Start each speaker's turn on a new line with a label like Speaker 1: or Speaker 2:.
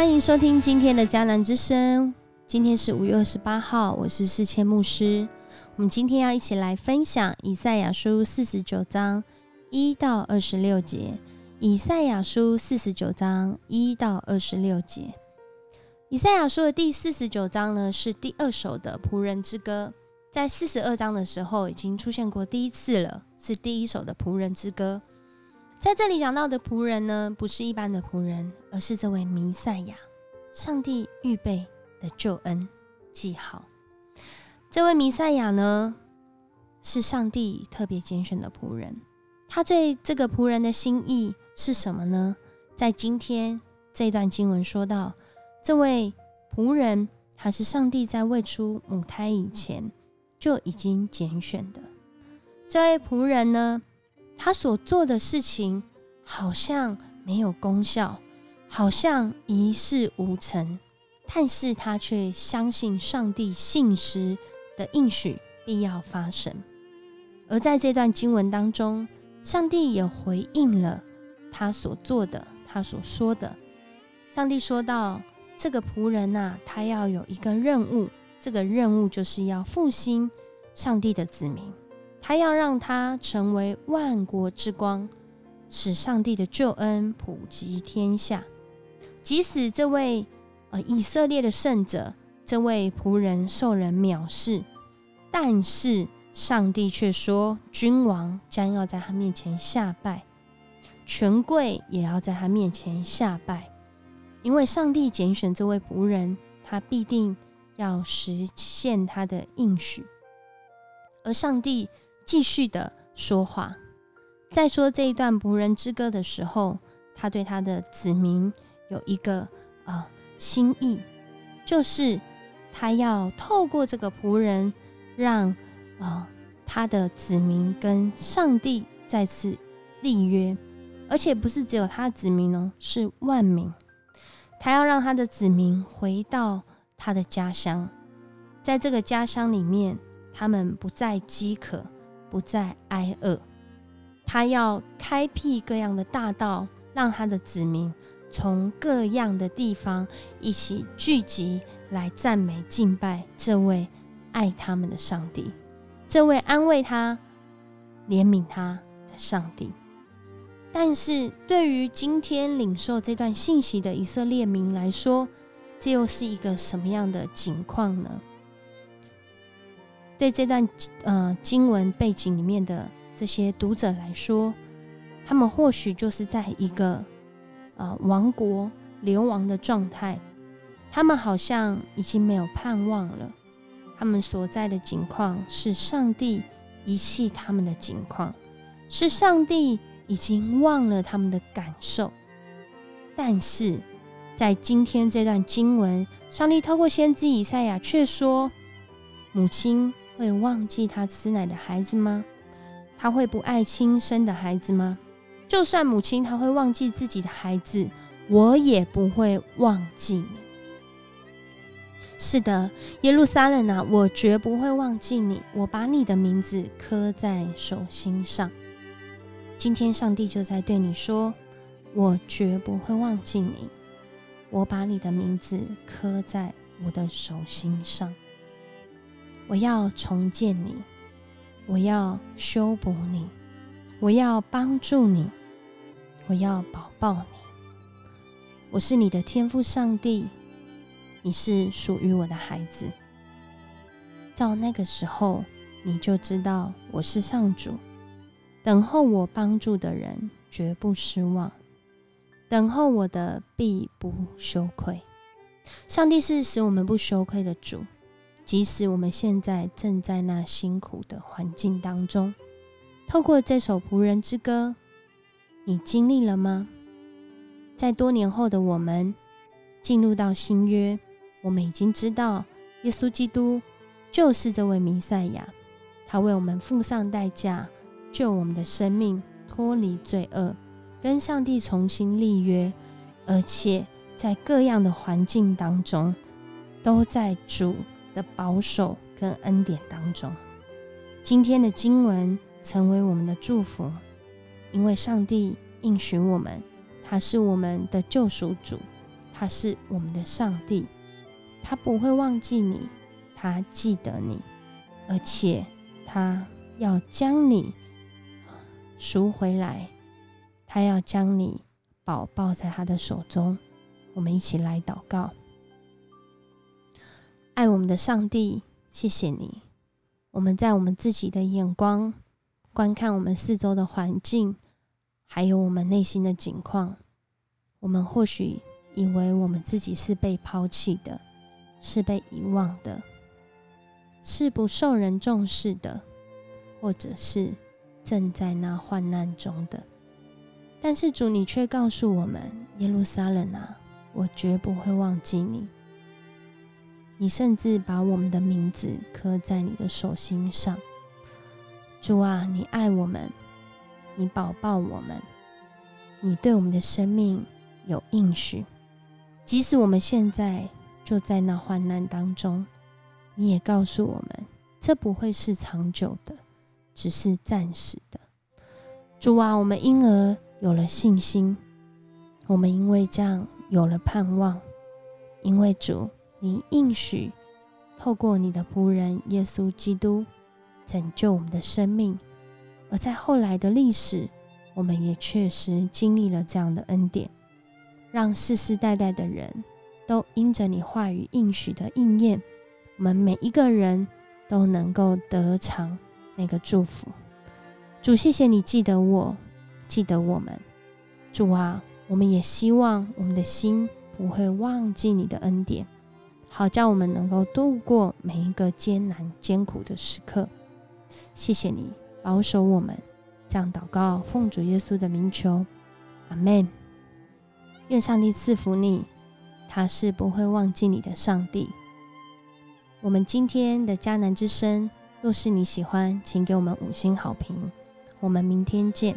Speaker 1: 欢迎收听今天的迦南之声。今天是五月二十八号，我是世谦牧师。我们今天要一起来分享以赛亚书四十九章一到二十六节。以赛亚书四十九章一到二十六节。以赛亚书的第四十九章呢，是第二首的仆人之歌。在四十二章的时候已经出现过第一次了，是第一首的仆人之歌。在这里讲到的仆人呢，不是一般的仆人，而是这位弥赛亚，上帝预备的救恩记号。这位弥赛亚呢，是上帝特别拣选的仆人。他对这个仆人的心意。是什么呢？在今天这段经文说到，这位仆人还是上帝在未出母胎以前就已经拣选的。这位仆人呢，他所做的事情好像没有功效，好像一事无成，但是他却相信上帝信实的应许必要发生。而在这段经文当中，上帝也回应了。他所做的，他所说的，上帝说到：“这个仆人呐，他要有一个任务，这个任务就是要复兴上帝的子民，他要让他成为万国之光，使上帝的救恩普及天下。即使这位呃以色列的圣者，这位仆人受人藐视，但是上帝却说，君王将要在他面前下拜。”权贵也要在他面前下拜，因为上帝拣选这位仆人，他必定要实现他的应许。而上帝继续的说话，在说这一段仆人之歌的时候，他对他的子民有一个呃心意，就是他要透过这个仆人，让呃他的子民跟上帝再次立约。而且不是只有他的子民哦，是万民。他要让他的子民回到他的家乡，在这个家乡里面，他们不再饥渴，不再挨饿。他要开辟各样的大道，让他的子民从各样的地方一起聚集来赞美敬拜这位爱他们的上帝，这位安慰他、怜悯他的上帝。但是对于今天领受这段信息的以色列民来说，这又是一个什么样的景况呢？对这段呃经文背景里面的这些读者来说，他们或许就是在一个呃亡国流亡的状态，他们好像已经没有盼望了。他们所在的境况是上帝遗弃他们的境况，是上帝。已经忘了他们的感受，但是在今天这段经文，上帝透过先知以赛亚却说：“母亲会忘记他吃奶的孩子吗？他会不爱亲生的孩子吗？就算母亲她会忘记自己的孩子，我也不会忘记你。是的，耶路撒冷啊，我绝不会忘记你，我把你的名字刻在手心上。”今天，上帝就在对你说：“我绝不会忘记你，我把你的名字刻在我的手心上。我要重建你，我要修补你，我要帮助你，我要保抱你。我是你的天赋，上帝，你是属于我的孩子。到那个时候，你就知道我是上主。”等候我帮助的人绝不失望，等候我的必不羞愧。上帝是使我们不羞愧的主，即使我们现在正在那辛苦的环境当中。透过这首仆人之歌，你经历了吗？在多年后的我们进入到新约，我们已经知道耶稣基督就是这位弥赛亚，他为我们付上代价。救我们的生命脱离罪恶，跟上帝重新立约，而且在各样的环境当中，都在主的保守跟恩典当中。今天的经文成为我们的祝福，因为上帝应许我们，他是我们的救赎主，他是我们的上帝，他不会忘记你，他记得你，而且他要将你赎回来，他要将你保抱在他的手中。我们一起来祷告，爱我们的上帝，谢谢你。我们在我们自己的眼光观看我们四周的环境，还有我们内心的景况，我们或许以为我们自己是被抛弃的，是被遗忘的，是不受人重视的，或者是正在那患难中的。但是主，你却告诉我们：耶路撒冷啊！我绝不会忘记你。你甚至把我们的名字刻在你的手心上。主啊，你爱我们，你保抱我们，你对我们的生命有应许。即使我们现在就在那患难当中，你也告诉我们，这不会是长久的，只是暂时的。主啊，我们因而有了信心。我们因为这样。有了盼望，因为主，你应许透过你的仆人耶稣基督拯救我们的生命，而在后来的历史，我们也确实经历了这样的恩典，让世世代代的人都因着你话语应许的应验，我们每一个人都能够得偿那个祝福。主，谢谢你记得我，记得我们，主啊。我们也希望我们的心不会忘记你的恩典，好叫我们能够度过每一个艰难艰苦的时刻。谢谢你保守我们，这样祷告，奉主耶稣的名求，阿门。愿上帝赐福你，他是不会忘记你的上帝。我们今天的迦南之声，若是你喜欢，请给我们五星好评。我们明天见。